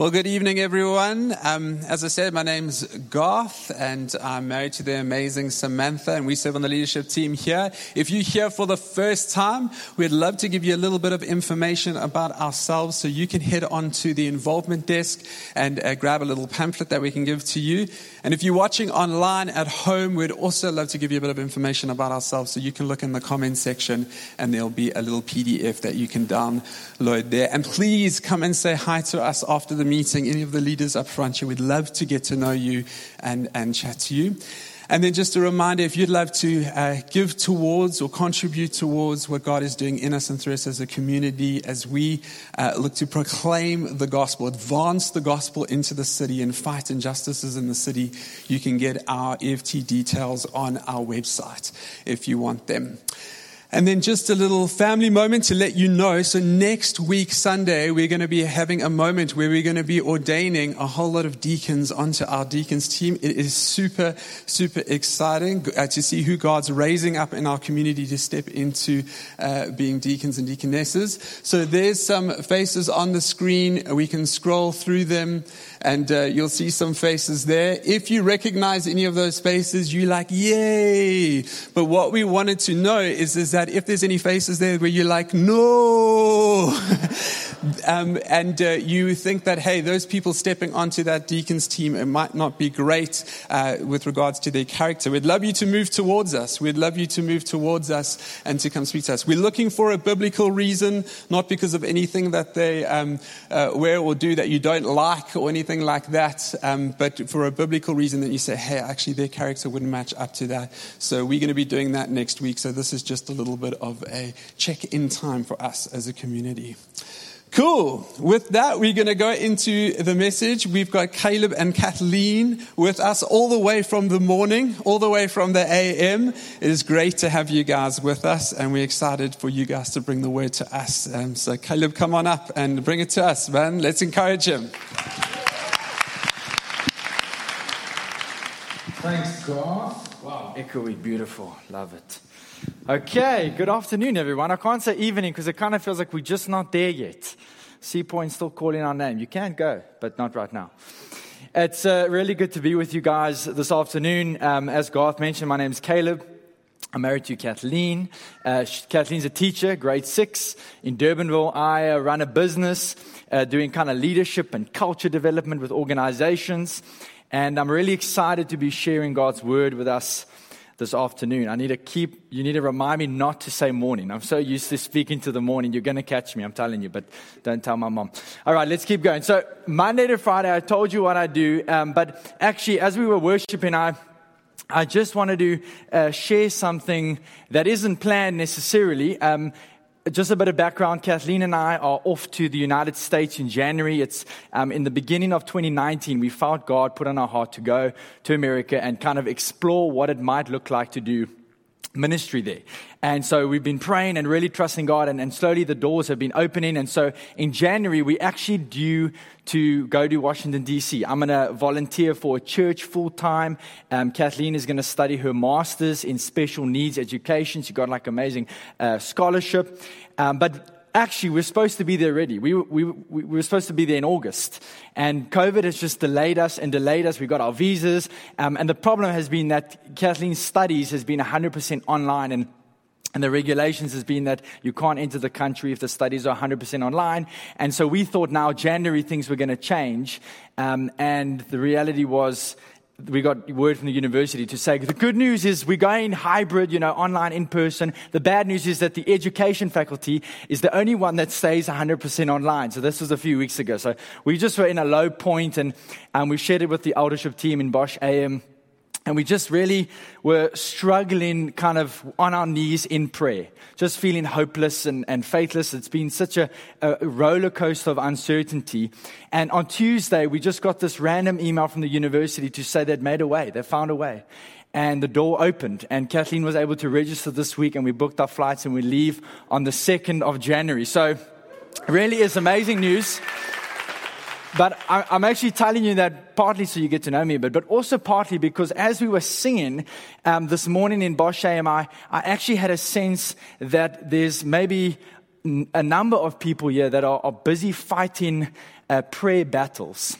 Well, good evening, everyone. Um, as I said, my name's Garth, and I'm married to the amazing Samantha, and we serve on the leadership team here. If you're here for the first time, we'd love to give you a little bit of information about ourselves so you can head on to the involvement desk and uh, grab a little pamphlet that we can give to you. And if you're watching online at home, we'd also love to give you a bit of information about ourselves so you can look in the comment section and there'll be a little PDF that you can download there. And please come and say hi to us after the meeting, any of the leaders up front here, we'd love to get to know you and, and chat to you. And then just a reminder if you'd love to uh, give towards or contribute towards what God is doing in us and through us as a community as we uh, look to proclaim the gospel, advance the gospel into the city and fight injustices in the city, you can get our EFT details on our website if you want them. And then just a little family moment to let you know. So next week, Sunday, we're going to be having a moment where we're going to be ordaining a whole lot of deacons onto our deacons team. It is super, super exciting uh, to see who God's raising up in our community to step into uh, being deacons and deaconesses. So there's some faces on the screen. We can scroll through them and uh, you'll see some faces there. If you recognize any of those faces, you're like, yay. But what we wanted to know is, is that if there's any faces there where you're like, no, um, and uh, you think that, hey, those people stepping onto that deacon's team, it might not be great uh, with regards to their character. We'd love you to move towards us. We'd love you to move towards us and to come speak to us. We're looking for a biblical reason, not because of anything that they um, uh, wear or do that you don't like or anything like that, um, but for a biblical reason that you say, hey, actually, their character wouldn't match up to that. So we're going to be doing that next week. So this is just a little little bit of a check in time for us as a community. Cool. With that, we're going to go into the message. We've got Caleb and Kathleen with us all the way from the morning, all the way from the AM. It is great to have you guys with us, and we're excited for you guys to bring the word to us. Um, so, Caleb, come on up and bring it to us, man. Let's encourage him. Thanks, God. Wow, echoey, beautiful. Love it. Okay, good afternoon, everyone. I can't say evening because it kind of feels like we're just not there yet. Sea Point still calling our name. You can go, but not right now. It's uh, really good to be with you guys this afternoon. Um, as Garth mentioned, my name is Caleb. I'm married to Kathleen. Uh, Kathleen's a teacher, grade six in Durbanville. I uh, run a business uh, doing kind of leadership and culture development with organizations. And I'm really excited to be sharing God's word with us this afternoon. I need to keep, you need to remind me not to say morning. I'm so used to speaking to the morning. You're going to catch me, I'm telling you, but don't tell my mom. All right, let's keep going. So, Monday to Friday, I told you what I do, um, but actually, as we were worshiping, I, I just wanted to uh, share something that isn't planned necessarily. Um, just a bit of background Kathleen and I are off to the United States in January. It's um, in the beginning of 2019. We felt God put on our heart to go to America and kind of explore what it might look like to do ministry there. And so we've been praying and really trusting God, and, and, slowly the doors have been opening. And so in January, we actually due to go to Washington, D.C. I'm going to volunteer for a church full time. Um, Kathleen is going to study her master's in special needs education. She got like amazing uh, scholarship. Um, but actually, we're supposed to be there already. We, we, we were supposed to be there in August. And COVID has just delayed us and delayed us. We got our visas. Um, and the problem has been that Kathleen's studies has been 100% online. And and the regulations has been that you can't enter the country if the studies are 100% online. And so we thought now January things were going to change. Um, and the reality was we got word from the university to say the good news is we're going hybrid, you know, online, in person. The bad news is that the education faculty is the only one that stays 100% online. So this was a few weeks ago. So we just were in a low point and, and we shared it with the eldership team in Bosch AM. And we just really were struggling kind of on our knees in prayer, just feeling hopeless and, and faithless. It's been such a, a roller coaster of uncertainty. And on Tuesday, we just got this random email from the university to say they'd made a way, they found a way. And the door opened, and Kathleen was able to register this week, and we booked our flights, and we leave on the 2nd of January. So, really is amazing news. But I, am actually telling you that partly so you get to know me a bit, but also partly because as we were singing um, this morning in Bosch AMI, I actually had a sense that there's maybe a number of people here that are, are busy fighting uh, prayer battles.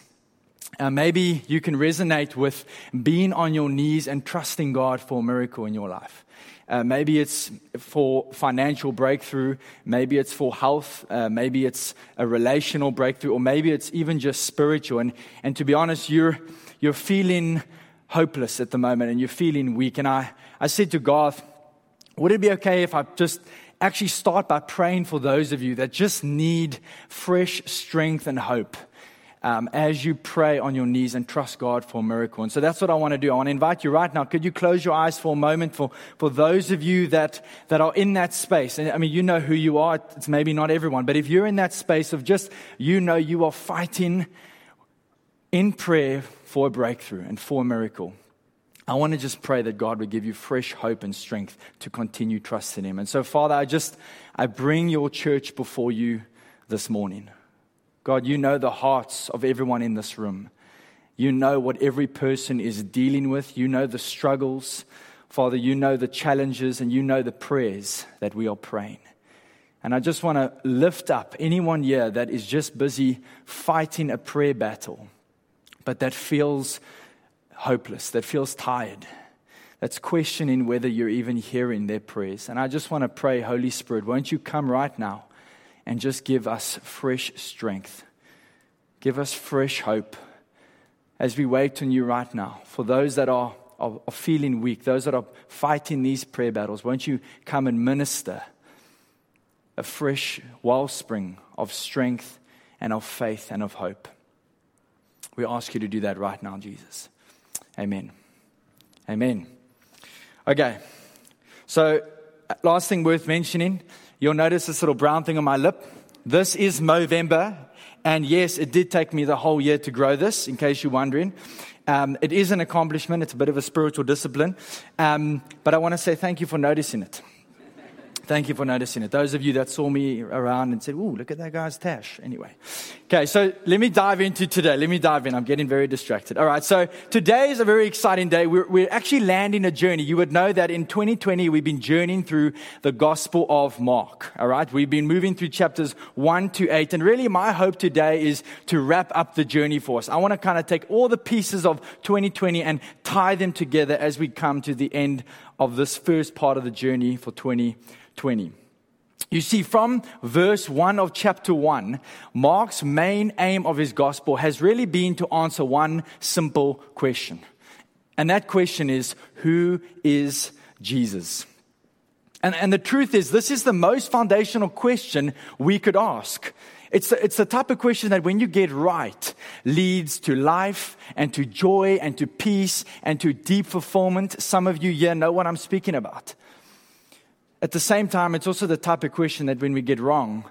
Uh, maybe you can resonate with being on your knees and trusting God for a miracle in your life. Uh, maybe it's for financial breakthrough. Maybe it's for health. Uh, maybe it's a relational breakthrough. Or maybe it's even just spiritual. And, and to be honest, you're, you're feeling hopeless at the moment and you're feeling weak. And I, I said to Garth, would it be okay if I just actually start by praying for those of you that just need fresh strength and hope? Um, as you pray on your knees and trust God for a miracle. And so that's what I want to do. I want to invite you right now. Could you close your eyes for a moment for, for those of you that, that are in that space? And I mean, you know who you are. It's maybe not everyone, but if you're in that space of just, you know, you are fighting in prayer for a breakthrough and for a miracle. I want to just pray that God would give you fresh hope and strength to continue trusting Him. And so, Father, I just, I bring your church before you this morning. God, you know the hearts of everyone in this room. You know what every person is dealing with. You know the struggles. Father, you know the challenges and you know the prayers that we are praying. And I just want to lift up anyone here that is just busy fighting a prayer battle, but that feels hopeless, that feels tired, that's questioning whether you're even hearing their prayers. And I just want to pray, Holy Spirit, won't you come right now? And just give us fresh strength. Give us fresh hope as we wait on you right now. For those that are, are, are feeling weak, those that are fighting these prayer battles, won't you come and minister a fresh wellspring of strength and of faith and of hope? We ask you to do that right now, Jesus. Amen. Amen. Okay. So, last thing worth mentioning You'll notice this little brown thing on my lip. This is Movember. And yes, it did take me the whole year to grow this, in case you're wondering. Um, it is an accomplishment. It's a bit of a spiritual discipline. Um, but I want to say thank you for noticing it. Thank you for noticing it. Those of you that saw me around and said, Ooh, look at that guy's tash. Anyway. Okay, so let me dive into today. Let me dive in. I'm getting very distracted. All right, so today is a very exciting day. We're, we're actually landing a journey. You would know that in 2020, we've been journeying through the Gospel of Mark. All right, we've been moving through chapters 1 to 8. And really, my hope today is to wrap up the journey for us. I want to kind of take all the pieces of 2020 and tie them together as we come to the end of this first part of the journey for 2020. 20. You see, from verse 1 of chapter 1, Mark's main aim of his gospel has really been to answer one simple question. And that question is Who is Jesus? And, and the truth is, this is the most foundational question we could ask. It's, it's the type of question that when you get right, leads to life and to joy and to peace and to deep fulfillment. Some of you here know what I'm speaking about. At the same time, it's also the type of question that when we get wrong,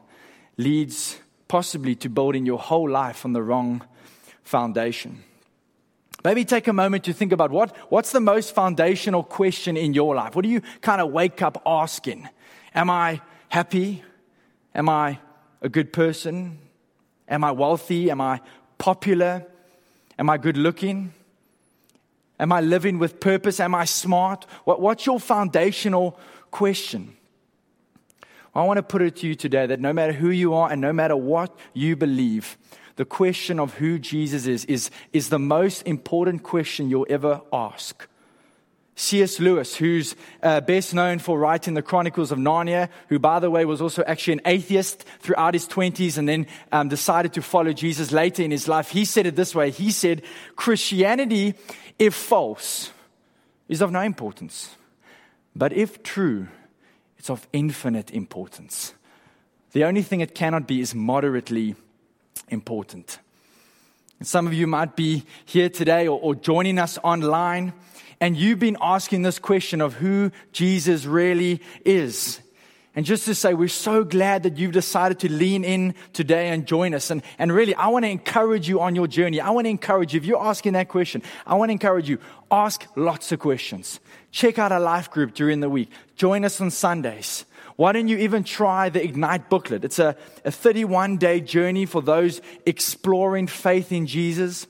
leads possibly to building your whole life on the wrong foundation. Maybe take a moment to think about what, what's the most foundational question in your life? What do you kind of wake up asking? Am I happy? Am I a good person? Am I wealthy? Am I popular? Am I good looking? Am I living with purpose? Am I smart? What, what's your foundational question. I want to put it to you today that no matter who you are and no matter what you believe, the question of who Jesus is is, is the most important question you'll ever ask. C.S. Lewis, who's uh, best known for writing the Chronicles of Narnia, who, by the way, was also actually an atheist throughout his 20s and then um, decided to follow Jesus later in his life, he said it this way He said, Christianity, if false, is of no importance. But if true, it's of infinite importance. The only thing it cannot be is moderately important. And some of you might be here today or, or joining us online, and you've been asking this question of who Jesus really is. And just to say, we're so glad that you've decided to lean in today and join us. And, and really, I want to encourage you on your journey. I want to encourage you, if you're asking that question, I want to encourage you, ask lots of questions. Check out our life group during the week. Join us on Sundays. Why don't you even try the Ignite booklet? It's a, a 31 day journey for those exploring faith in Jesus.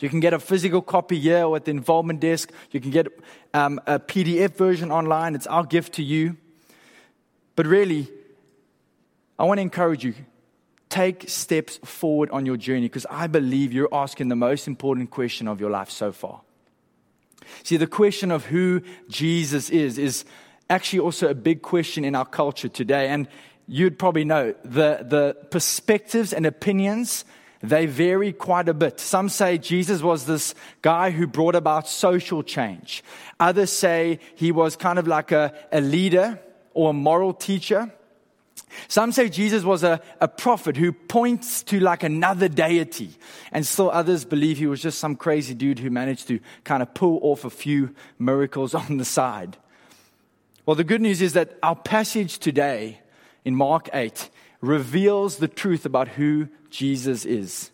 You can get a physical copy here or at the involvement desk. You can get um, a PDF version online. It's our gift to you. But really, I want to encourage you take steps forward on your journey because I believe you're asking the most important question of your life so far. See, the question of who Jesus is is actually also a big question in our culture today. And you'd probably know the, the perspectives and opinions they vary quite a bit. Some say Jesus was this guy who brought about social change. Others say he was kind of like a, a leader or a moral teacher. Some say Jesus was a, a prophet who points to like another deity. And still others believe he was just some crazy dude who managed to kind of pull off a few miracles on the side. Well, the good news is that our passage today in Mark 8 reveals the truth about who Jesus is.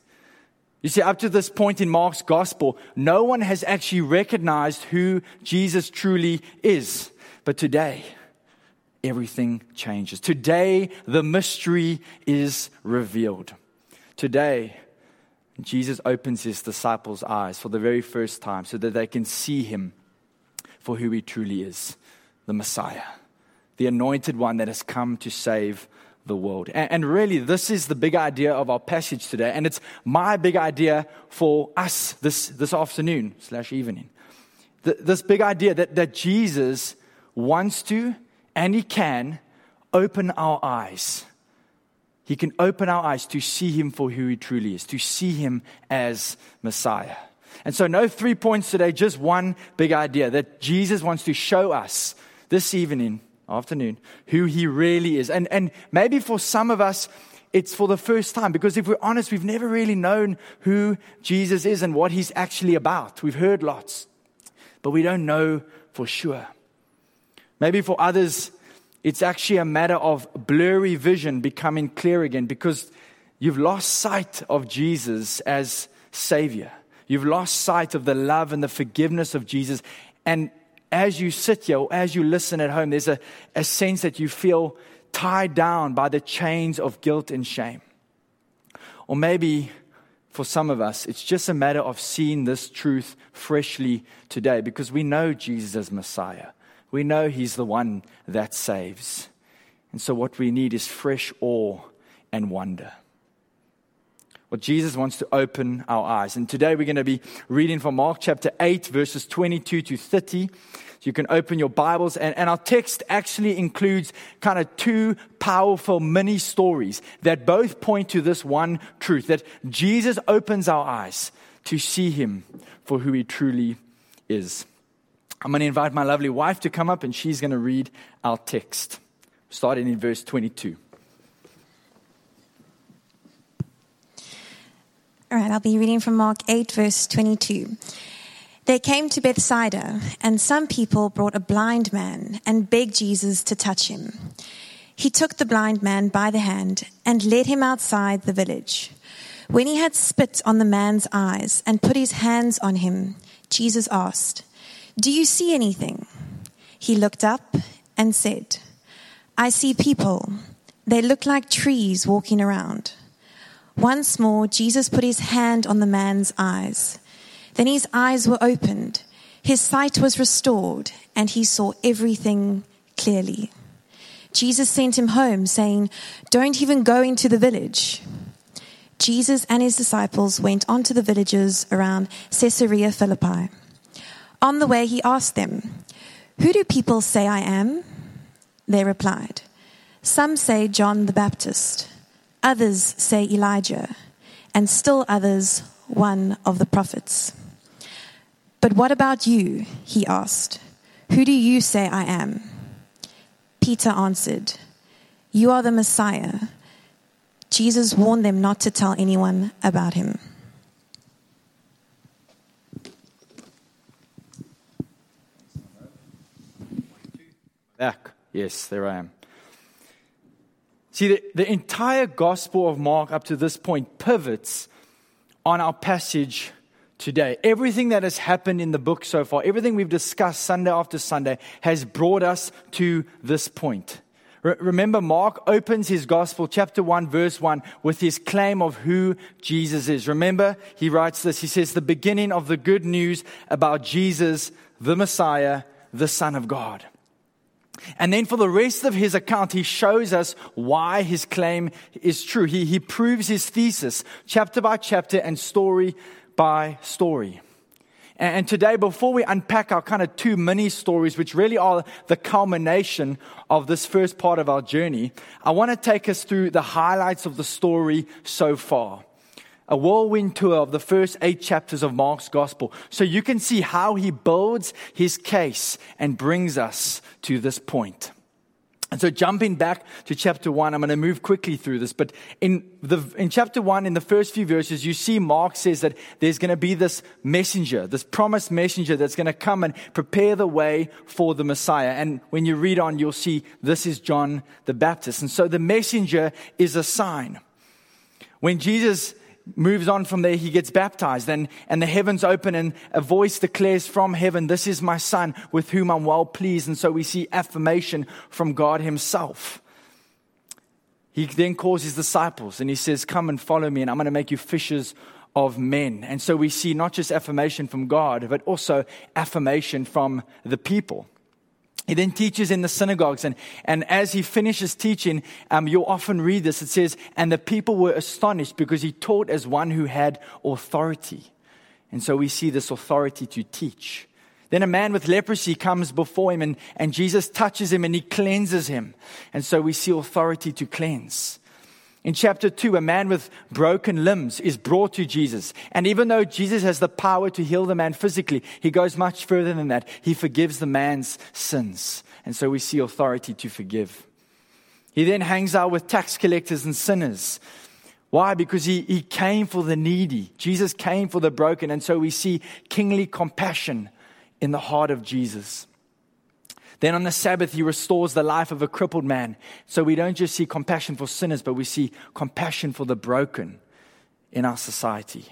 You see, up to this point in Mark's gospel, no one has actually recognized who Jesus truly is. But today, everything changes. Today, the mystery is revealed. Today, Jesus opens his disciples' eyes for the very first time so that they can see him for who he truly is the Messiah, the anointed one that has come to save the world. And, really, this is the big idea of our passage today. And it's my big idea for us this, this afternoon slash evening. This big idea that, that Jesus wants to and he can open our eyes. He can open our eyes to see him for who he truly is, to see him as Messiah. And so, no three points today, just one big idea that Jesus wants to show us this evening afternoon who he really is. And, and maybe for some of us, it's for the first time because if we're honest, we've never really known who Jesus is and what he's actually about. We've heard lots, but we don't know for sure. Maybe for others, it's actually a matter of blurry vision becoming clear again because you've lost sight of Jesus as Savior. You've lost sight of the love and the forgiveness of Jesus. And as you sit here or as you listen at home, there's a, a sense that you feel tied down by the chains of guilt and shame. Or maybe for some of us, it's just a matter of seeing this truth freshly today because we know Jesus as Messiah. We know He's the one that saves. And so, what we need is fresh awe and wonder. Well, Jesus wants to open our eyes. And today we're going to be reading from Mark chapter 8, verses 22 to 30. So you can open your Bibles. And, and our text actually includes kind of two powerful mini stories that both point to this one truth that Jesus opens our eyes to see him for who he truly is. I'm going to invite my lovely wife to come up and she's going to read our text, starting in verse 22. All right, I'll be reading from Mark 8, verse 22. They came to Bethsaida, and some people brought a blind man and begged Jesus to touch him. He took the blind man by the hand and led him outside the village. When he had spit on the man's eyes and put his hands on him, Jesus asked, Do you see anything? He looked up and said, I see people. They look like trees walking around. Once more, Jesus put his hand on the man's eyes. Then his eyes were opened, his sight was restored, and he saw everything clearly. Jesus sent him home, saying, Don't even go into the village. Jesus and his disciples went on to the villages around Caesarea Philippi. On the way, he asked them, Who do people say I am? They replied, Some say John the Baptist Others say Elijah, and still others, one of the prophets. But what about you? He asked. Who do you say I am? Peter answered, You are the Messiah. Jesus warned them not to tell anyone about him. Back. Yes, there I am. See, the, the entire Gospel of Mark up to this point pivots on our passage today. Everything that has happened in the book so far, everything we've discussed Sunday after Sunday, has brought us to this point. Re- remember, Mark opens his gospel, chapter 1, verse 1, with his claim of who Jesus is. Remember, he writes this. He says, The beginning of the good news about Jesus, the Messiah, the Son of God. And then for the rest of his account, he shows us why his claim is true. He, he proves his thesis chapter by chapter and story by story. And today, before we unpack our kind of two mini stories, which really are the culmination of this first part of our journey, I want to take us through the highlights of the story so far. A whirlwind tour of the first eight chapters of Mark's gospel. So you can see how he builds his case and brings us to this point. And so jumping back to chapter one, I'm going to move quickly through this, but in the, in chapter one, in the first few verses, you see Mark says that there's going to be this messenger, this promised messenger that's going to come and prepare the way for the Messiah. And when you read on, you'll see this is John the Baptist. And so the messenger is a sign. When Jesus moves on from there, he gets baptized, and, and the heavens open, and a voice declares from heaven, This is my son with whom I'm well pleased. And so we see affirmation from God himself. He then calls his disciples and he says, Come and follow me, and I'm going to make you fishers of men. And so we see not just affirmation from God, but also affirmation from the people. He then teaches in the synagogues, and, and as he finishes teaching, um, you'll often read this. It says, And the people were astonished because he taught as one who had authority. And so we see this authority to teach. Then a man with leprosy comes before him, and, and Jesus touches him and he cleanses him. And so we see authority to cleanse. In chapter 2, a man with broken limbs is brought to Jesus. And even though Jesus has the power to heal the man physically, he goes much further than that. He forgives the man's sins. And so we see authority to forgive. He then hangs out with tax collectors and sinners. Why? Because he, he came for the needy. Jesus came for the broken. And so we see kingly compassion in the heart of Jesus. Then on the Sabbath, he restores the life of a crippled man. So we don't just see compassion for sinners, but we see compassion for the broken in our society.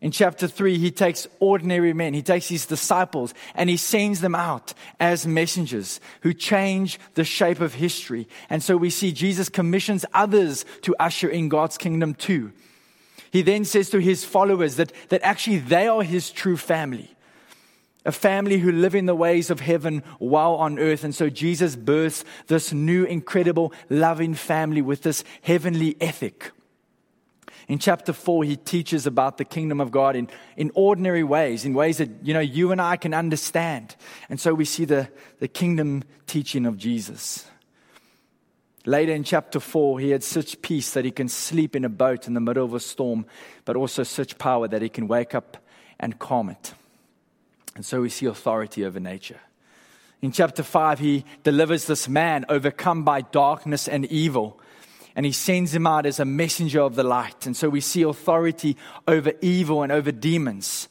In chapter 3, he takes ordinary men, he takes his disciples, and he sends them out as messengers who change the shape of history. And so we see Jesus commissions others to usher in God's kingdom too. He then says to his followers that, that actually they are his true family a family who live in the ways of heaven while on earth. And so Jesus births this new, incredible, loving family with this heavenly ethic. In chapter four, he teaches about the kingdom of God in, in ordinary ways, in ways that, you know, you and I can understand. And so we see the, the kingdom teaching of Jesus. Later in chapter 4, he had such peace that he can sleep in a boat in the middle of a storm, but also such power that he can wake up and calm it. And so we see authority over nature. In chapter 5, he delivers this man overcome by darkness and evil, and he sends him out as a messenger of the light. And so we see authority over evil and over demons.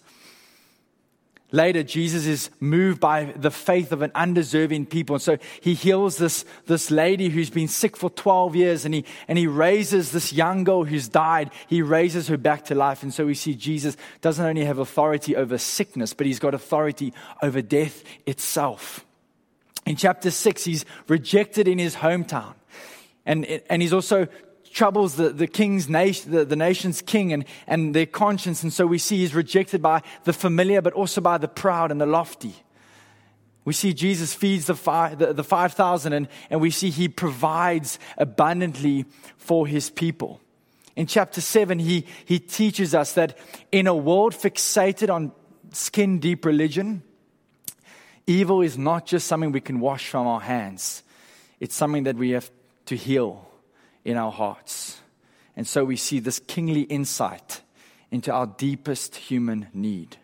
Later, Jesus is moved by the faith of an undeserving people. And so he heals this, this lady who's been sick for 12 years and he, and he raises this young girl who's died. He raises her back to life. And so we see Jesus doesn't only have authority over sickness, but he's got authority over death itself. In chapter 6, he's rejected in his hometown. And, and he's also troubles the, the king's nation, the, the nation's king and, and their conscience. And so we see he's rejected by the familiar, but also by the proud and the lofty. We see Jesus feeds the, the, the 5,000 and, and we see he provides abundantly for his people. In chapter 7, he, he teaches us that in a world fixated on skin deep religion, evil is not just something we can wash from our hands, it's something that we have to heal in our hearts. And so we see this kingly insight into our deepest human need.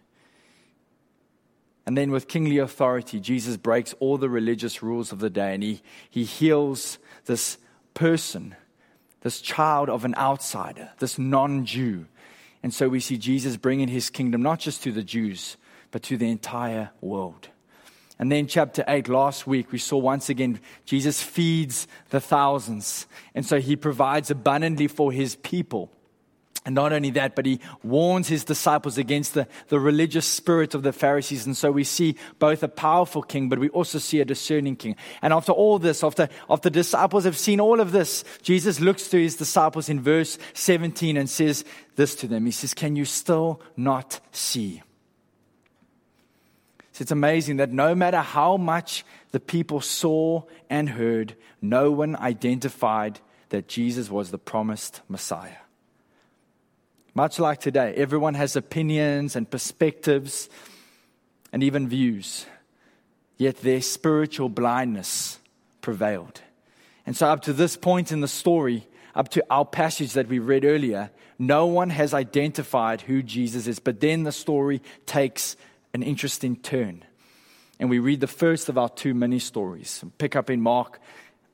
And then, with kingly authority, Jesus breaks all the religious rules of the day and he, he heals this person, this child of an outsider, this non Jew. And so we see Jesus bringing his kingdom not just to the Jews, but to the entire world. And then, chapter 8, last week, we saw once again Jesus feeds the thousands. And so he provides abundantly for his people. And not only that, but he warns his disciples against the, the religious spirit of the Pharisees. And so we see both a powerful king, but we also see a discerning king. And after all this, after, after the disciples have seen all of this, Jesus looks to his disciples in verse 17 and says this to them He says, Can you still not see? So it's amazing that no matter how much the people saw and heard, no one identified that Jesus was the promised Messiah. Much like today, everyone has opinions and perspectives and even views, yet their spiritual blindness prevailed. And so, up to this point in the story, up to our passage that we read earlier, no one has identified who Jesus is. But then the story takes an interesting turn. And we read the first of our two mini stories. Pick up in Mark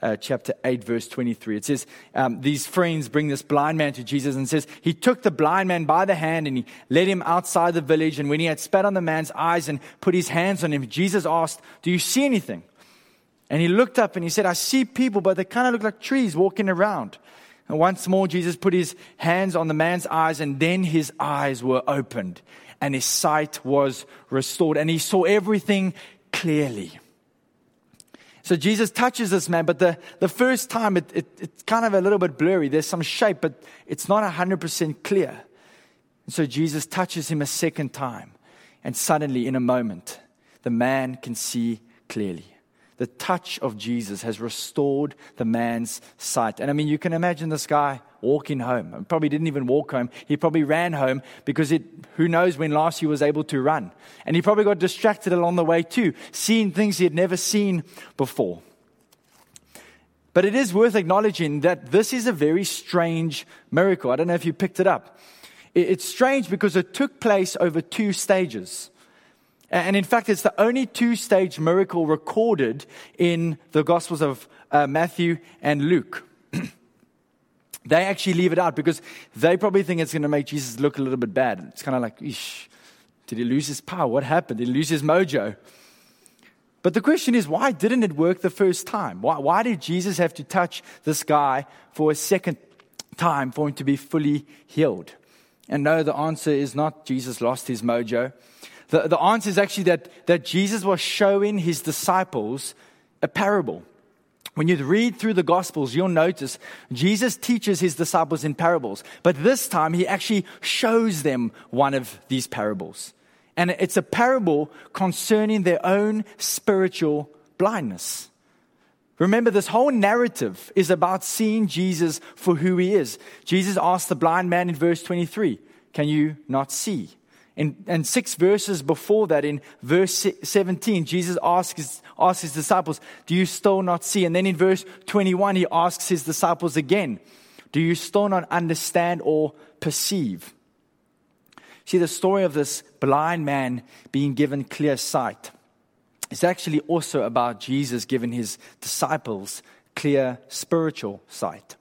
uh, chapter 8, verse 23. It says, um, These friends bring this blind man to Jesus and says, He took the blind man by the hand and he led him outside the village. And when he had spat on the man's eyes and put his hands on him, Jesus asked, Do you see anything? And he looked up and he said, I see people, but they kind of look like trees walking around. And once more, Jesus put his hands on the man's eyes, and then his eyes were opened, and his sight was restored, and he saw everything clearly. So Jesus touches this man, but the, the first time it, it, it's kind of a little bit blurry. There's some shape, but it's not 100% clear. And so Jesus touches him a second time, and suddenly, in a moment, the man can see clearly. The touch of Jesus has restored the man's sight. And I mean, you can imagine this guy walking home. And Probably didn't even walk home. He probably ran home because it, who knows when last he was able to run. And he probably got distracted along the way too, seeing things he had never seen before. But it is worth acknowledging that this is a very strange miracle. I don't know if you picked it up. It's strange because it took place over two stages. And in fact, it's the only two stage miracle recorded in the Gospels of uh, Matthew and Luke. they actually leave it out because they probably think it's going to make Jesus look a little bit bad. It's kind of like, did he lose his power? What happened? Did he lose his mojo? But the question is, why didn't it work the first time? Why, why did Jesus have to touch this guy for a second time for him to be fully healed? And no, the answer is not Jesus lost his mojo. The, the answer is actually that, that Jesus was showing his disciples a parable. When you read through the Gospels, you'll notice Jesus teaches his disciples in parables, but this time he actually shows them one of these parables. And it's a parable concerning their own spiritual blindness. Remember, this whole narrative is about seeing Jesus for who he is. Jesus asked the blind man in verse 23, Can you not see? And, and six verses before that, in verse 17, Jesus asks his, asks his disciples, Do you still not see? And then in verse 21, he asks his disciples again, Do you still not understand or perceive? See, the story of this blind man being given clear sight is actually also about Jesus giving his disciples clear spiritual sight.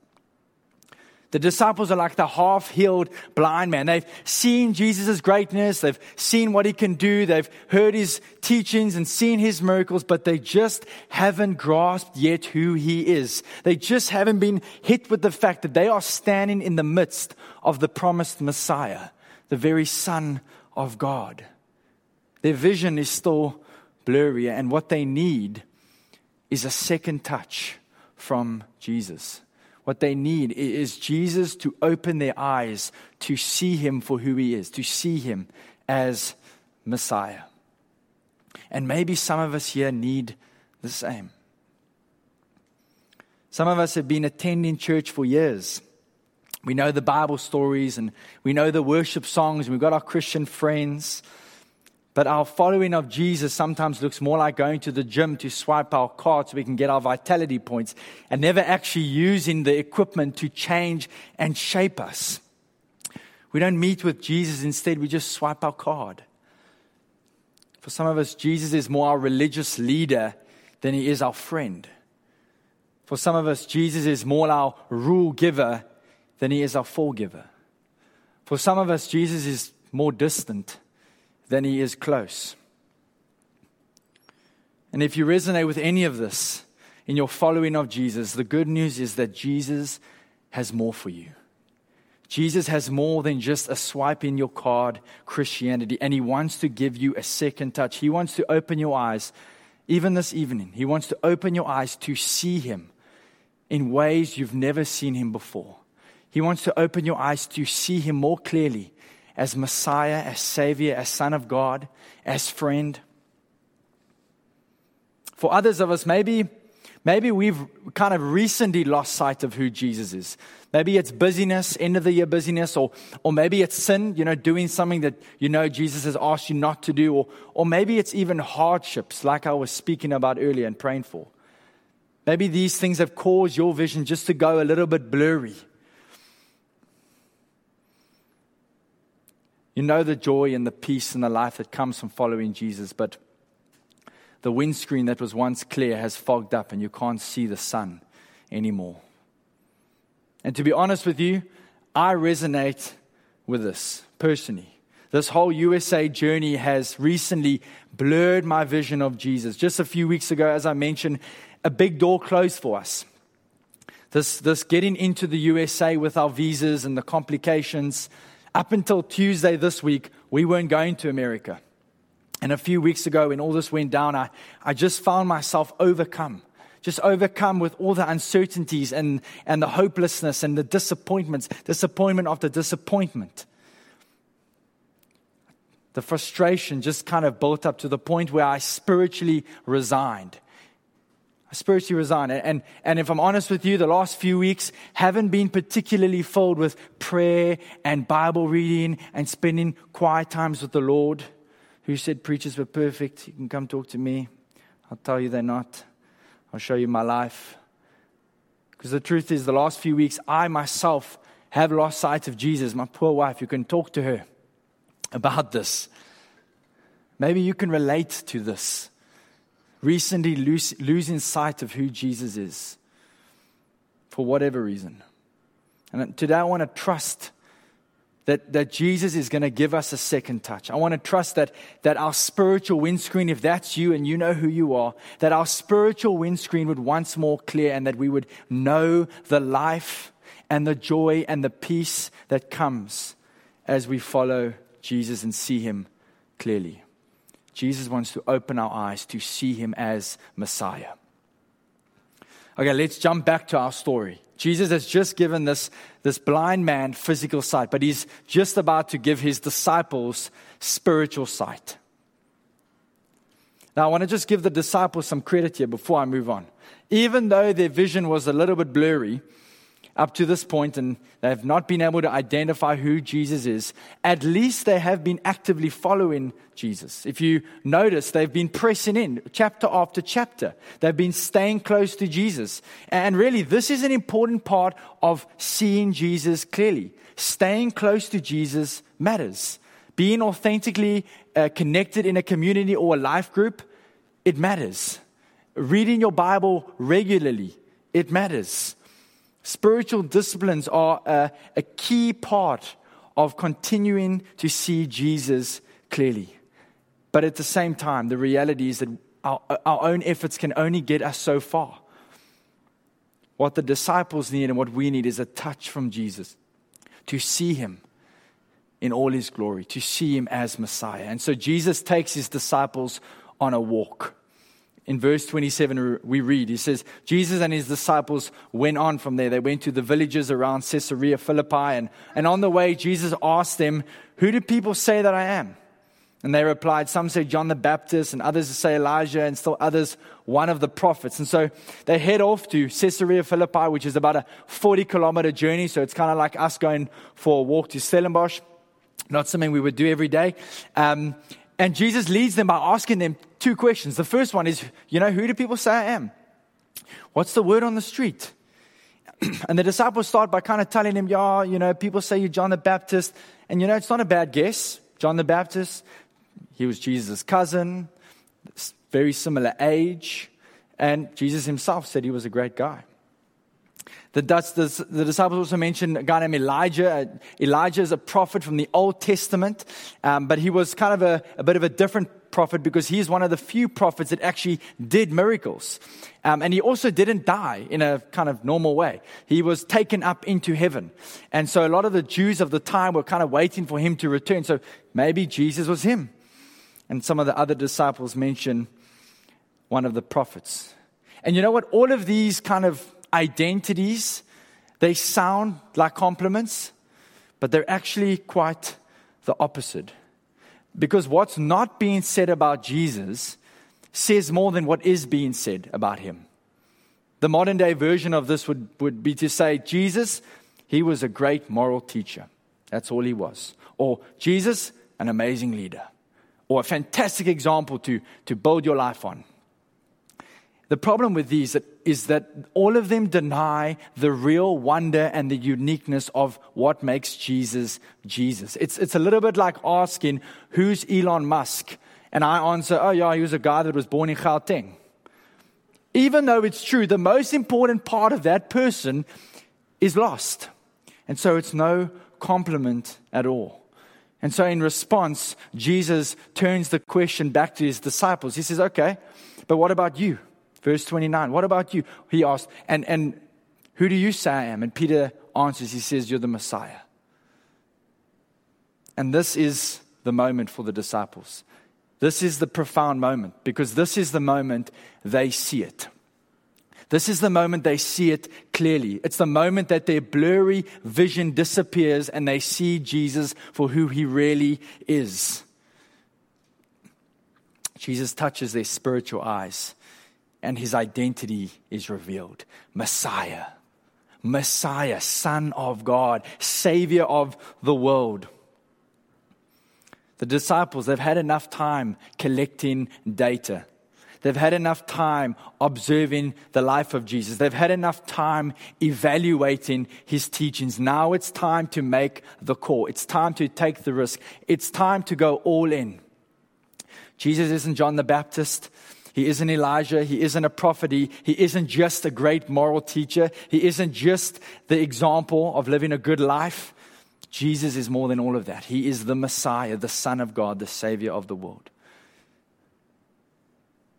The disciples are like the half healed blind man. They've seen Jesus' greatness. They've seen what he can do. They've heard his teachings and seen his miracles, but they just haven't grasped yet who he is. They just haven't been hit with the fact that they are standing in the midst of the promised Messiah, the very Son of God. Their vision is still blurry, and what they need is a second touch from Jesus. What they need is Jesus to open their eyes to see him for who he is, to see him as Messiah. And maybe some of us here need the same. Some of us have been attending church for years. We know the Bible stories and we know the worship songs, and we've got our Christian friends. But our following of Jesus sometimes looks more like going to the gym to swipe our card so we can get our vitality points and never actually using the equipment to change and shape us. We don't meet with Jesus, instead, we just swipe our card. For some of us, Jesus is more our religious leader than he is our friend. For some of us, Jesus is more our rule giver than he is our forgiver. For some of us, Jesus is more distant than he is close. And if you resonate with any of this in your following of Jesus, the good news is that Jesus has more for you. Jesus has more than just a swipe in your card Christianity, and He wants to give you a second touch. He wants to open your eyes, even this evening. He wants to open your eyes to see Him in ways you've never seen Him before. He wants to open your eyes to see Him more clearly as Messiah, as Savior, as Son of God, as friend. For others of us, maybe, maybe we've kind of recently lost sight of who Jesus is. Maybe it's busyness, end of the year busyness, or, or maybe it's sin, you know, doing something that you know Jesus has asked you not to do, or, or maybe it's even hardships, like I was speaking about earlier and praying for. Maybe these things have caused your vision just to go a little bit blurry. You know the joy and the peace and the life that comes from following Jesus, but the windscreen that was once clear has fogged up and you can't see the sun anymore. And to be honest with you, I resonate with this personally. This whole USA journey has recently blurred my vision of Jesus. Just a few weeks ago, as I mentioned, a big door closed for us. This, this getting into the USA with our visas and the complications. Up until Tuesday this week, we weren't going to America. And a few weeks ago, when all this went down, I, I just found myself overcome just overcome with all the uncertainties and, and the hopelessness and the disappointments, disappointment after disappointment. The frustration just kind of built up to the point where I spiritually resigned. Spiritually resigned. And, and if I'm honest with you, the last few weeks haven't been particularly filled with prayer and Bible reading and spending quiet times with the Lord. Who said preachers were perfect? You can come talk to me. I'll tell you they're not. I'll show you my life. Because the truth is, the last few weeks, I myself have lost sight of Jesus, my poor wife. You can talk to her about this. Maybe you can relate to this. Recently lose, losing sight of who Jesus is for whatever reason. And today I want to trust that, that Jesus is going to give us a second touch. I want to trust that, that our spiritual windscreen, if that's you and you know who you are, that our spiritual windscreen would once more clear and that we would know the life and the joy and the peace that comes as we follow Jesus and see him clearly. Jesus wants to open our eyes to see him as Messiah. Okay, let's jump back to our story. Jesus has just given this, this blind man physical sight, but he's just about to give his disciples spiritual sight. Now, I want to just give the disciples some credit here before I move on. Even though their vision was a little bit blurry, up to this point and they have not been able to identify who Jesus is, at least they have been actively following Jesus. If you notice, they've been pressing in chapter after chapter. They've been staying close to Jesus. And really, this is an important part of seeing Jesus clearly. Staying close to Jesus matters. Being authentically uh, connected in a community or a life group, it matters. Reading your Bible regularly, it matters. Spiritual disciplines are a, a key part of continuing to see Jesus clearly. But at the same time, the reality is that our, our own efforts can only get us so far. What the disciples need and what we need is a touch from Jesus to see him in all his glory, to see him as Messiah. And so Jesus takes his disciples on a walk in verse 27, we read, he says, Jesus and his disciples went on from there. They went to the villages around Caesarea Philippi. And, and on the way, Jesus asked them, Who do people say that I am? And they replied, Some say John the Baptist, and others say Elijah, and still others, one of the prophets. And so they head off to Caesarea Philippi, which is about a 40 kilometer journey. So it's kind of like us going for a walk to Stellenbosch. Not something we would do every day. Um, and Jesus leads them by asking them two questions. The first one is, you know, who do people say I am? What's the word on the street? and the disciples start by kind of telling him, yeah, you know, people say you're John the Baptist. And, you know, it's not a bad guess. John the Baptist, he was Jesus' cousin, very similar age. And Jesus himself said he was a great guy. The, the, the, disciples also mentioned a guy named Elijah. Uh, Elijah is a prophet from the Old Testament, um, but he was kind of a, a, bit of a different prophet because he's one of the few prophets that actually did miracles. Um, and he also didn't die in a kind of normal way. He was taken up into heaven. And so a lot of the Jews of the time were kind of waiting for him to return. So maybe Jesus was him. And some of the other disciples mention one of the prophets. And you know what? All of these kind of identities, they sound like compliments, but they're actually quite the opposite. Because what's not being said about Jesus says more than what is being said about him. The modern day version of this would, would be to say, Jesus, he was a great moral teacher. That's all he was. Or Jesus, an amazing leader. Or a fantastic example to, to build your life on. The problem with these is that all of them deny the real wonder and the uniqueness of what makes Jesus Jesus. It's, it's a little bit like asking, who's Elon Musk? And I answer, oh, yeah, he was a guy that was born in Gauteng. Even though it's true, the most important part of that person is lost. And so it's no compliment at all. And so, in response, Jesus turns the question back to his disciples. He says, Okay, but what about you? Verse 29, what about you? He asked, and, and who do you say I am? And Peter answers, He says, You're the Messiah. And this is the moment for the disciples. This is the profound moment because this is the moment they see it. This is the moment they see it clearly. It's the moment that their blurry vision disappears and they see Jesus for who he really is. Jesus touches their spiritual eyes and his identity is revealed Messiah. Messiah, Son of God, Savior of the world. The disciples, they've had enough time collecting data. They've had enough time observing the life of Jesus. They've had enough time evaluating his teachings. Now it's time to make the call. It's time to take the risk. It's time to go all in. Jesus isn't John the Baptist. He isn't Elijah. He isn't a prophet. He, he isn't just a great moral teacher. He isn't just the example of living a good life. Jesus is more than all of that. He is the Messiah, the Son of God, the Savior of the world.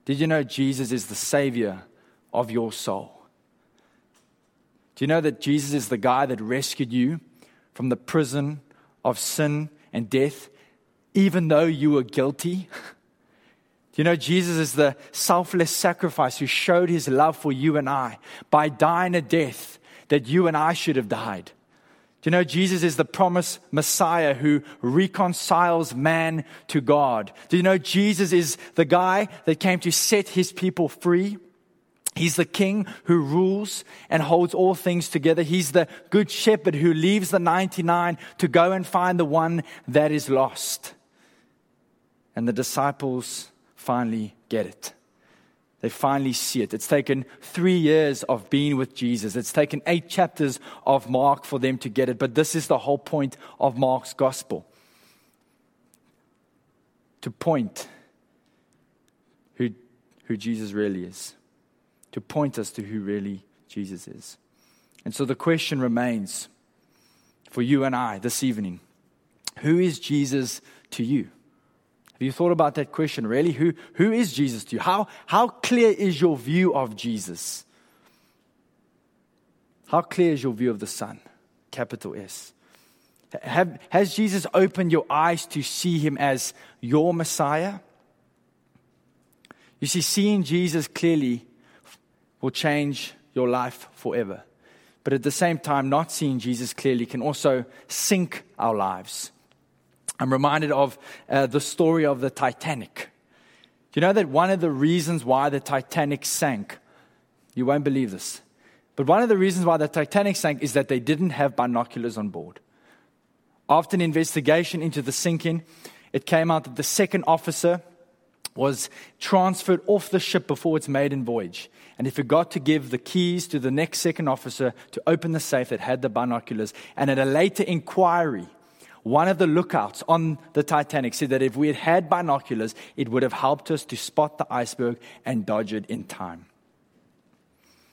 Did you know Jesus is the Savior of your soul? Do you know that Jesus is the guy that rescued you from the prison of sin and death, even though you were guilty? You know Jesus is the selfless sacrifice who showed his love for you and I by dying a death that you and I should have died? Do you know Jesus is the promised Messiah who reconciles man to God? Do you know Jesus is the guy that came to set his people free? He's the king who rules and holds all things together. He's the good shepherd who leaves the 99 to go and find the one that is lost. And the disciples finally get it. They finally see it. It's taken three years of being with Jesus. It's taken eight chapters of Mark for them to get it. But this is the whole point of Mark's gospel to point who, who Jesus really is, to point us to who really Jesus is. And so the question remains for you and I this evening who is Jesus to you? Have you thought about that question really? Who, who is Jesus to you? How, how clear is your view of Jesus? How clear is your view of the Son? Capital S. Have, has Jesus opened your eyes to see him as your Messiah? You see, seeing Jesus clearly will change your life forever. But at the same time, not seeing Jesus clearly can also sink our lives. I'm reminded of uh, the story of the Titanic. Do you know that one of the reasons why the Titanic sank, you won't believe this, but one of the reasons why the Titanic sank is that they didn't have binoculars on board. After an investigation into the sinking, it came out that the second officer was transferred off the ship before its maiden voyage. And he forgot to give the keys to the next second officer to open the safe that had the binoculars. And at a later inquiry, one of the lookouts on the Titanic said that if we had had binoculars, it would have helped us to spot the iceberg and dodge it in time.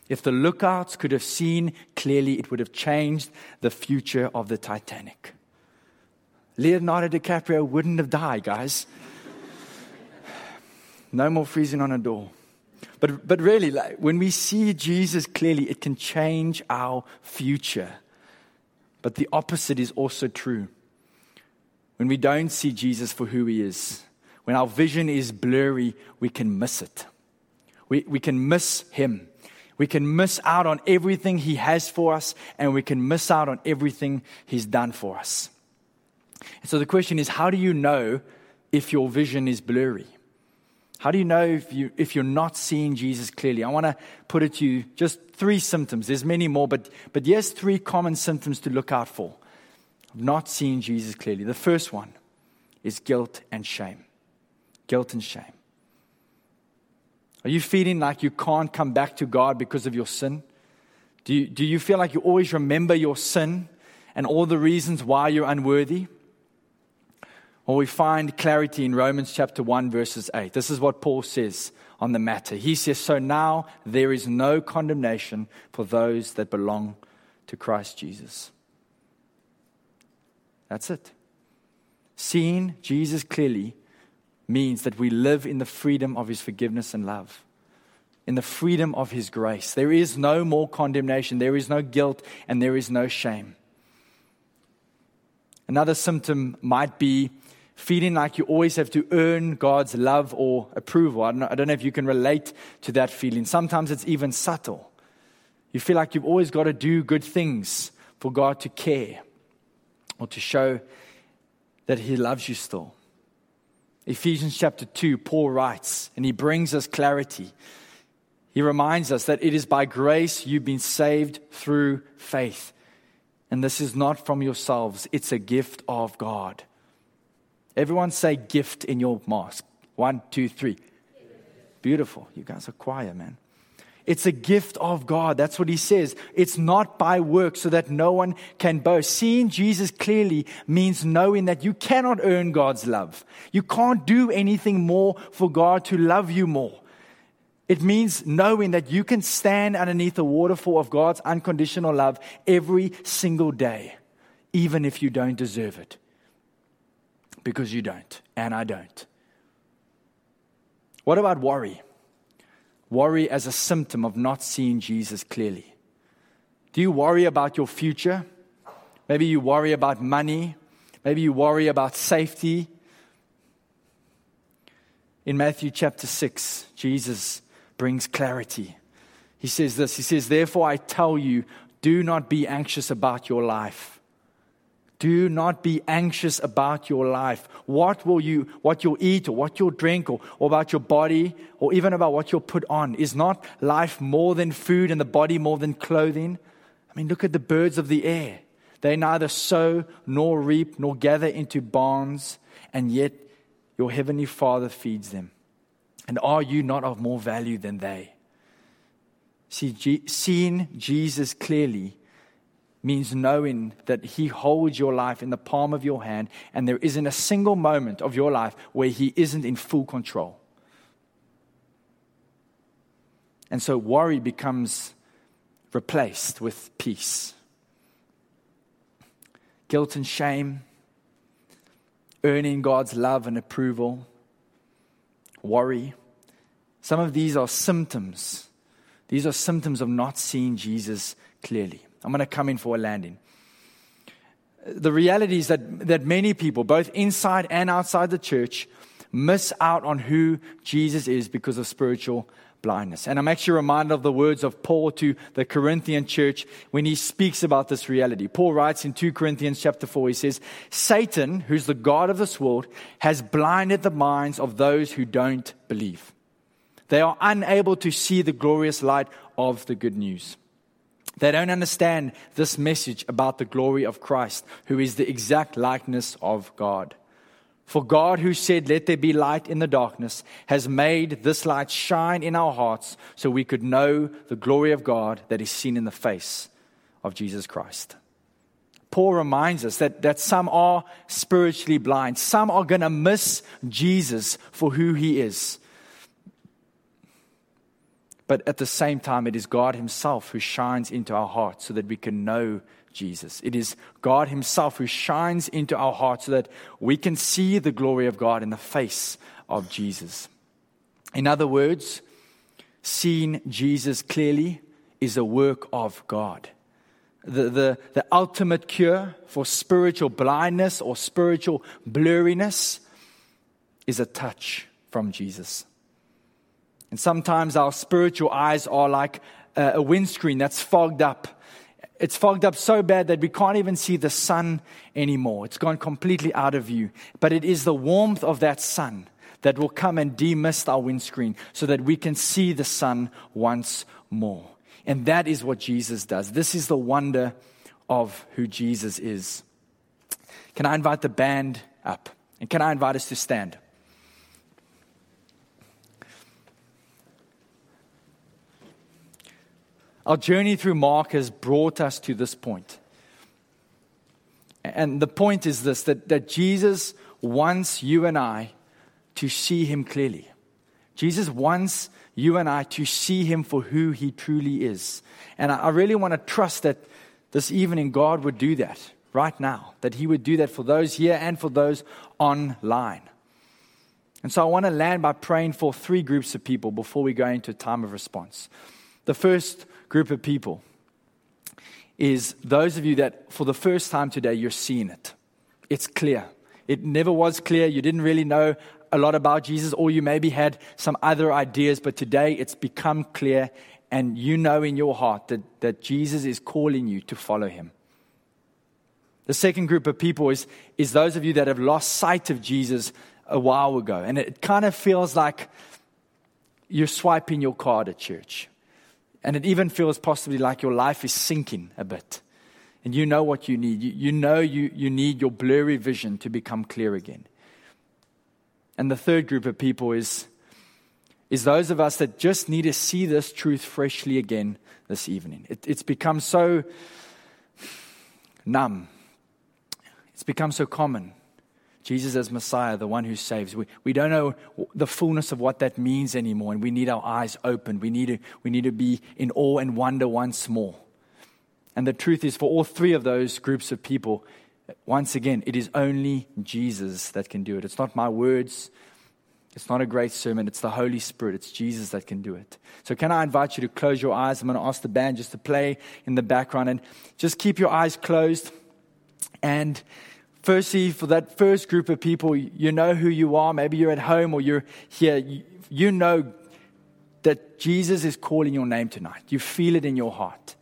If the lookouts could have seen clearly, it would have changed the future of the Titanic. Leonardo DiCaprio wouldn't have died, guys. No more freezing on a door. But, but really, like, when we see Jesus clearly, it can change our future. But the opposite is also true when we don't see Jesus for who he is, when our vision is blurry, we can miss it. We, we can miss him. We can miss out on everything he has for us, and we can miss out on everything he's done for us. And so the question is how do you know if your vision is blurry? How do you know if, you, if you're not seeing Jesus clearly? I want to put it to you just three symptoms. There's many more, but, but here's three common symptoms to look out for of not seeing Jesus clearly. The first one is guilt and shame. Guilt and shame. Are you feeling like you can't come back to God because of your sin? Do you, do you feel like you always remember your sin and all the reasons why you're unworthy? Well, we find clarity in Romans chapter 1, verses 8. This is what Paul says on the matter. He says, So now there is no condemnation for those that belong to Christ Jesus. That's it. Seeing Jesus clearly means that we live in the freedom of his forgiveness and love, in the freedom of his grace. There is no more condemnation, there is no guilt, and there is no shame. Another symptom might be feeling like you always have to earn God's love or approval. I don't, know, I don't know if you can relate to that feeling. Sometimes it's even subtle. You feel like you've always got to do good things for God to care or to show that He loves you still. Ephesians chapter 2, Paul writes, and he brings us clarity. He reminds us that it is by grace you've been saved through faith. And this is not from yourselves, it's a gift of God. Everyone say gift in your mask. One, two, three. Beautiful. You guys are choir, man. It's a gift of God. That's what he says. It's not by work so that no one can boast. Seeing Jesus clearly means knowing that you cannot earn God's love. You can't do anything more for God to love you more. It means knowing that you can stand underneath the waterfall of God's unconditional love every single day, even if you don't deserve it because you don't, and I don't. What about worry? Worry as a symptom of not seeing Jesus clearly. Do you worry about your future? Maybe you worry about money. Maybe you worry about safety. In Matthew chapter 6, Jesus brings clarity. He says this He says, Therefore I tell you, do not be anxious about your life do not be anxious about your life. What will you, what you'll eat or what you'll drink or, or about your body or even about what you'll put on. Is not life more than food and the body more than clothing? I mean, look at the birds of the air. They neither sow nor reap nor gather into barns, and yet your heavenly Father feeds them. And are you not of more value than they? See, seeing Jesus clearly means knowing that He holds your life in the palm of your hand, and there isn't a single moment of your life where He isn't in full control. And so worry becomes replaced with peace. Guilt and shame, earning God's love and approval, worry. Some of these are symptoms. These are symptoms of not seeing Jesus clearly. I'm going to come in for a landing. The reality is that, that many people, both inside and outside the church, miss out on who Jesus is because of spiritual blindness. And I'm actually reminded of the words of Paul to the Corinthian church when he speaks about this reality. Paul writes in 2 Corinthians chapter 4, he says, Satan, who's the God of this world, has blinded the minds of those who don't believe. They are unable to see the glorious light of the good news. They don't understand this message about the glory of Christ, who is the exact likeness of God. For God, who said, Let there be light in the darkness, has made this light shine in our hearts so we could know the glory of God that is seen in the face of Jesus Christ. Paul reminds us that, that some are spiritually blind. Some are going to miss Jesus for who he is. But at the same time, it is God Himself who shines into our hearts so that we can know Jesus. It is God Himself who shines into our hearts so that we can see the glory of God in the face of Jesus. In other words, seeing Jesus clearly is a work of God. The, the, the ultimate cure for spiritual blindness or spiritual blurriness is a touch from Jesus. And sometimes our spiritual eyes are like uh, a windscreen that's fogged up. It's fogged up so bad that we can't even see the sun anymore. It's gone completely out of view. But it is the warmth of that sun that will come and demist our windscreen so that we can see the sun once more. And that is what Jesus does. This is the wonder of who Jesus is. Can I invite the band up? And can I invite us to stand? Our journey through Mark has brought us to this point. And the point is this that, that Jesus wants you and I to see him clearly. Jesus wants you and I to see him for who he truly is. And I, I really want to trust that this evening God would do that right now, that he would do that for those here and for those online. And so I want to land by praying for three groups of people before we go into a time of response. The first group of people is those of you that for the first time today you're seeing it. It's clear. It never was clear. You didn't really know a lot about Jesus, or you maybe had some other ideas, but today it's become clear, and you know in your heart that, that Jesus is calling you to follow him. The second group of people is, is those of you that have lost sight of Jesus a while ago, and it kind of feels like you're swiping your card at church. And it even feels possibly like your life is sinking a bit. And you know what you need. You, you know you, you need your blurry vision to become clear again. And the third group of people is, is those of us that just need to see this truth freshly again this evening. It, it's become so numb, it's become so common. Jesus as Messiah, the one who saves. We, we don't know the fullness of what that means anymore, and we need our eyes open. We need, to, we need to be in awe and wonder once more. And the truth is, for all three of those groups of people, once again, it is only Jesus that can do it. It's not my words, it's not a great sermon, it's the Holy Spirit, it's Jesus that can do it. So, can I invite you to close your eyes? I'm going to ask the band just to play in the background and just keep your eyes closed. And Firstly, for that first group of people, you know who you are. Maybe you're at home or you're here. You know that Jesus is calling your name tonight. You feel it in your heart.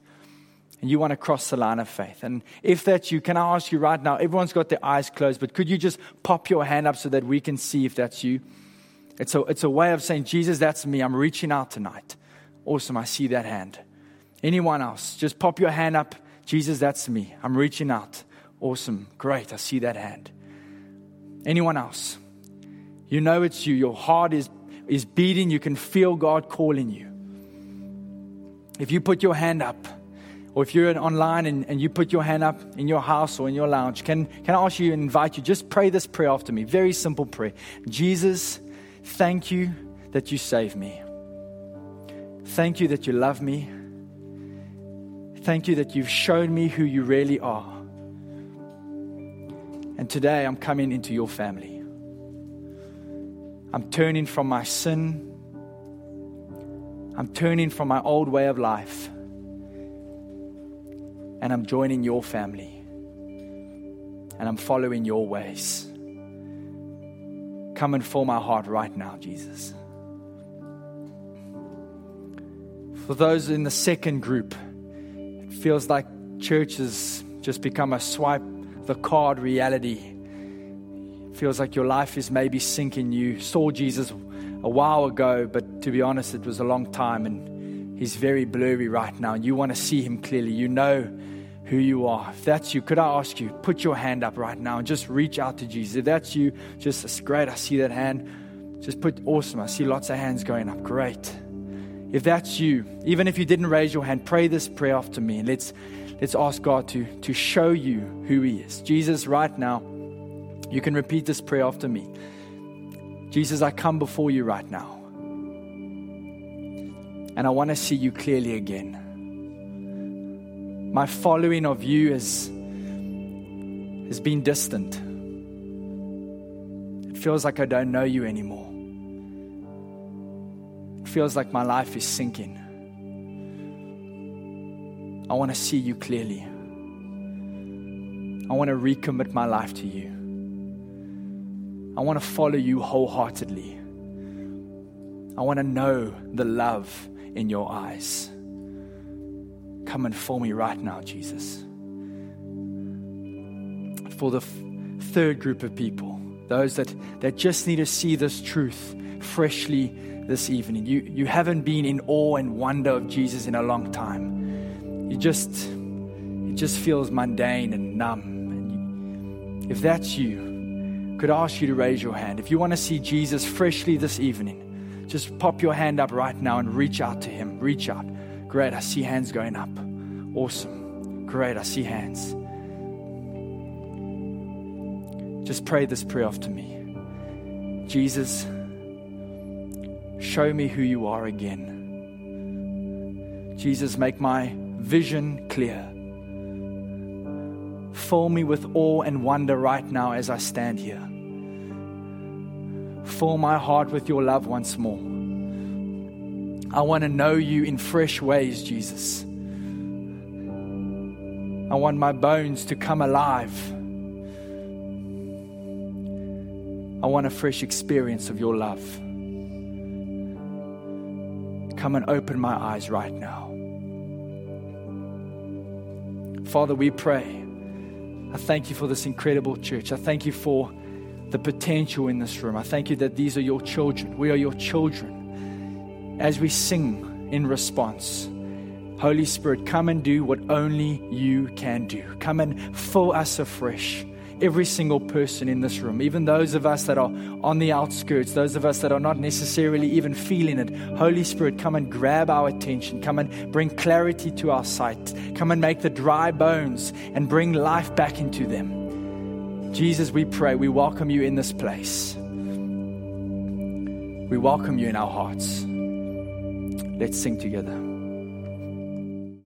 And you want to cross the line of faith. And if that's you, can I ask you right now? Everyone's got their eyes closed, but could you just pop your hand up so that we can see if that's you? It's a, it's a way of saying, Jesus, that's me. I'm reaching out tonight. Awesome. I see that hand. Anyone else? Just pop your hand up. Jesus, that's me. I'm reaching out. Awesome. Great. I see that hand. Anyone else? You know it's you. Your heart is, is beating. You can feel God calling you. If you put your hand up, or if you're online and, and you put your hand up in your house or in your lounge, can, can I ask you and invite you? Just pray this prayer after me. Very simple prayer. Jesus, thank you that you saved me. Thank you that you love me. Thank you that you've shown me who you really are. And today I'm coming into your family. I'm turning from my sin. I'm turning from my old way of life. And I'm joining your family. And I'm following your ways. Come and fill my heart right now, Jesus. For those in the second group, it feels like church has just become a swipe the card reality. feels like your life is maybe sinking. You saw Jesus a while ago, but to be honest, it was a long time and he's very blurry right now. And you want to see him clearly. You know who you are. If that's you, could I ask you, put your hand up right now and just reach out to Jesus. If that's you, just it's great. I see that hand. Just put awesome. I see lots of hands going up. Great. If that's you, even if you didn't raise your hand, pray this prayer after me and let's let's ask God to, to show you who He is. Jesus, right now, you can repeat this prayer after me. Jesus, I come before you right now. And I want to see you clearly again. My following of you has, has been distant. It feels like I don't know you anymore. It feels like my life is sinking. I want to see you clearly. I want to recommit my life to you. I want to follow you wholeheartedly. I want to know the love in your eyes. Come and fill me right now, Jesus. For the f- third group of people, those that, that just need to see this truth freshly this evening. You, you haven't been in awe and wonder of Jesus in a long time. You just, it just feels mundane and numb. And you, if that's you, could I ask you to raise your hand? If you want to see Jesus freshly this evening, just pop your hand up right now and reach out to him. Reach out. Great, I see hands going up. Awesome. Great, I see hands. Just pray this prayer after me. Jesus, show me who you are again. Jesus, make my vision clear. Fill me with awe and wonder right now as I stand here. Fill my heart with your love once more. I want to know you in fresh ways, Jesus. I want my bones to come alive. I want a fresh experience of your love. Come and open my eyes right now. Father, we pray. I thank you for this incredible church. I thank you for the potential in this room. I thank you that these are your children. We are your children. As we sing in response, Holy Spirit, come and do what only you can do. Come and fill us afresh every single person in this room, even those of us that are on the outskirts, those of us that are not necessarily even feeling it. Holy Spirit, come and grab our attention. Come and bring clarity to our sight. Come and make the dry bones and bring life back into them. Jesus, we pray, we welcome you in this place. We welcome you in our hearts. Let's sing together.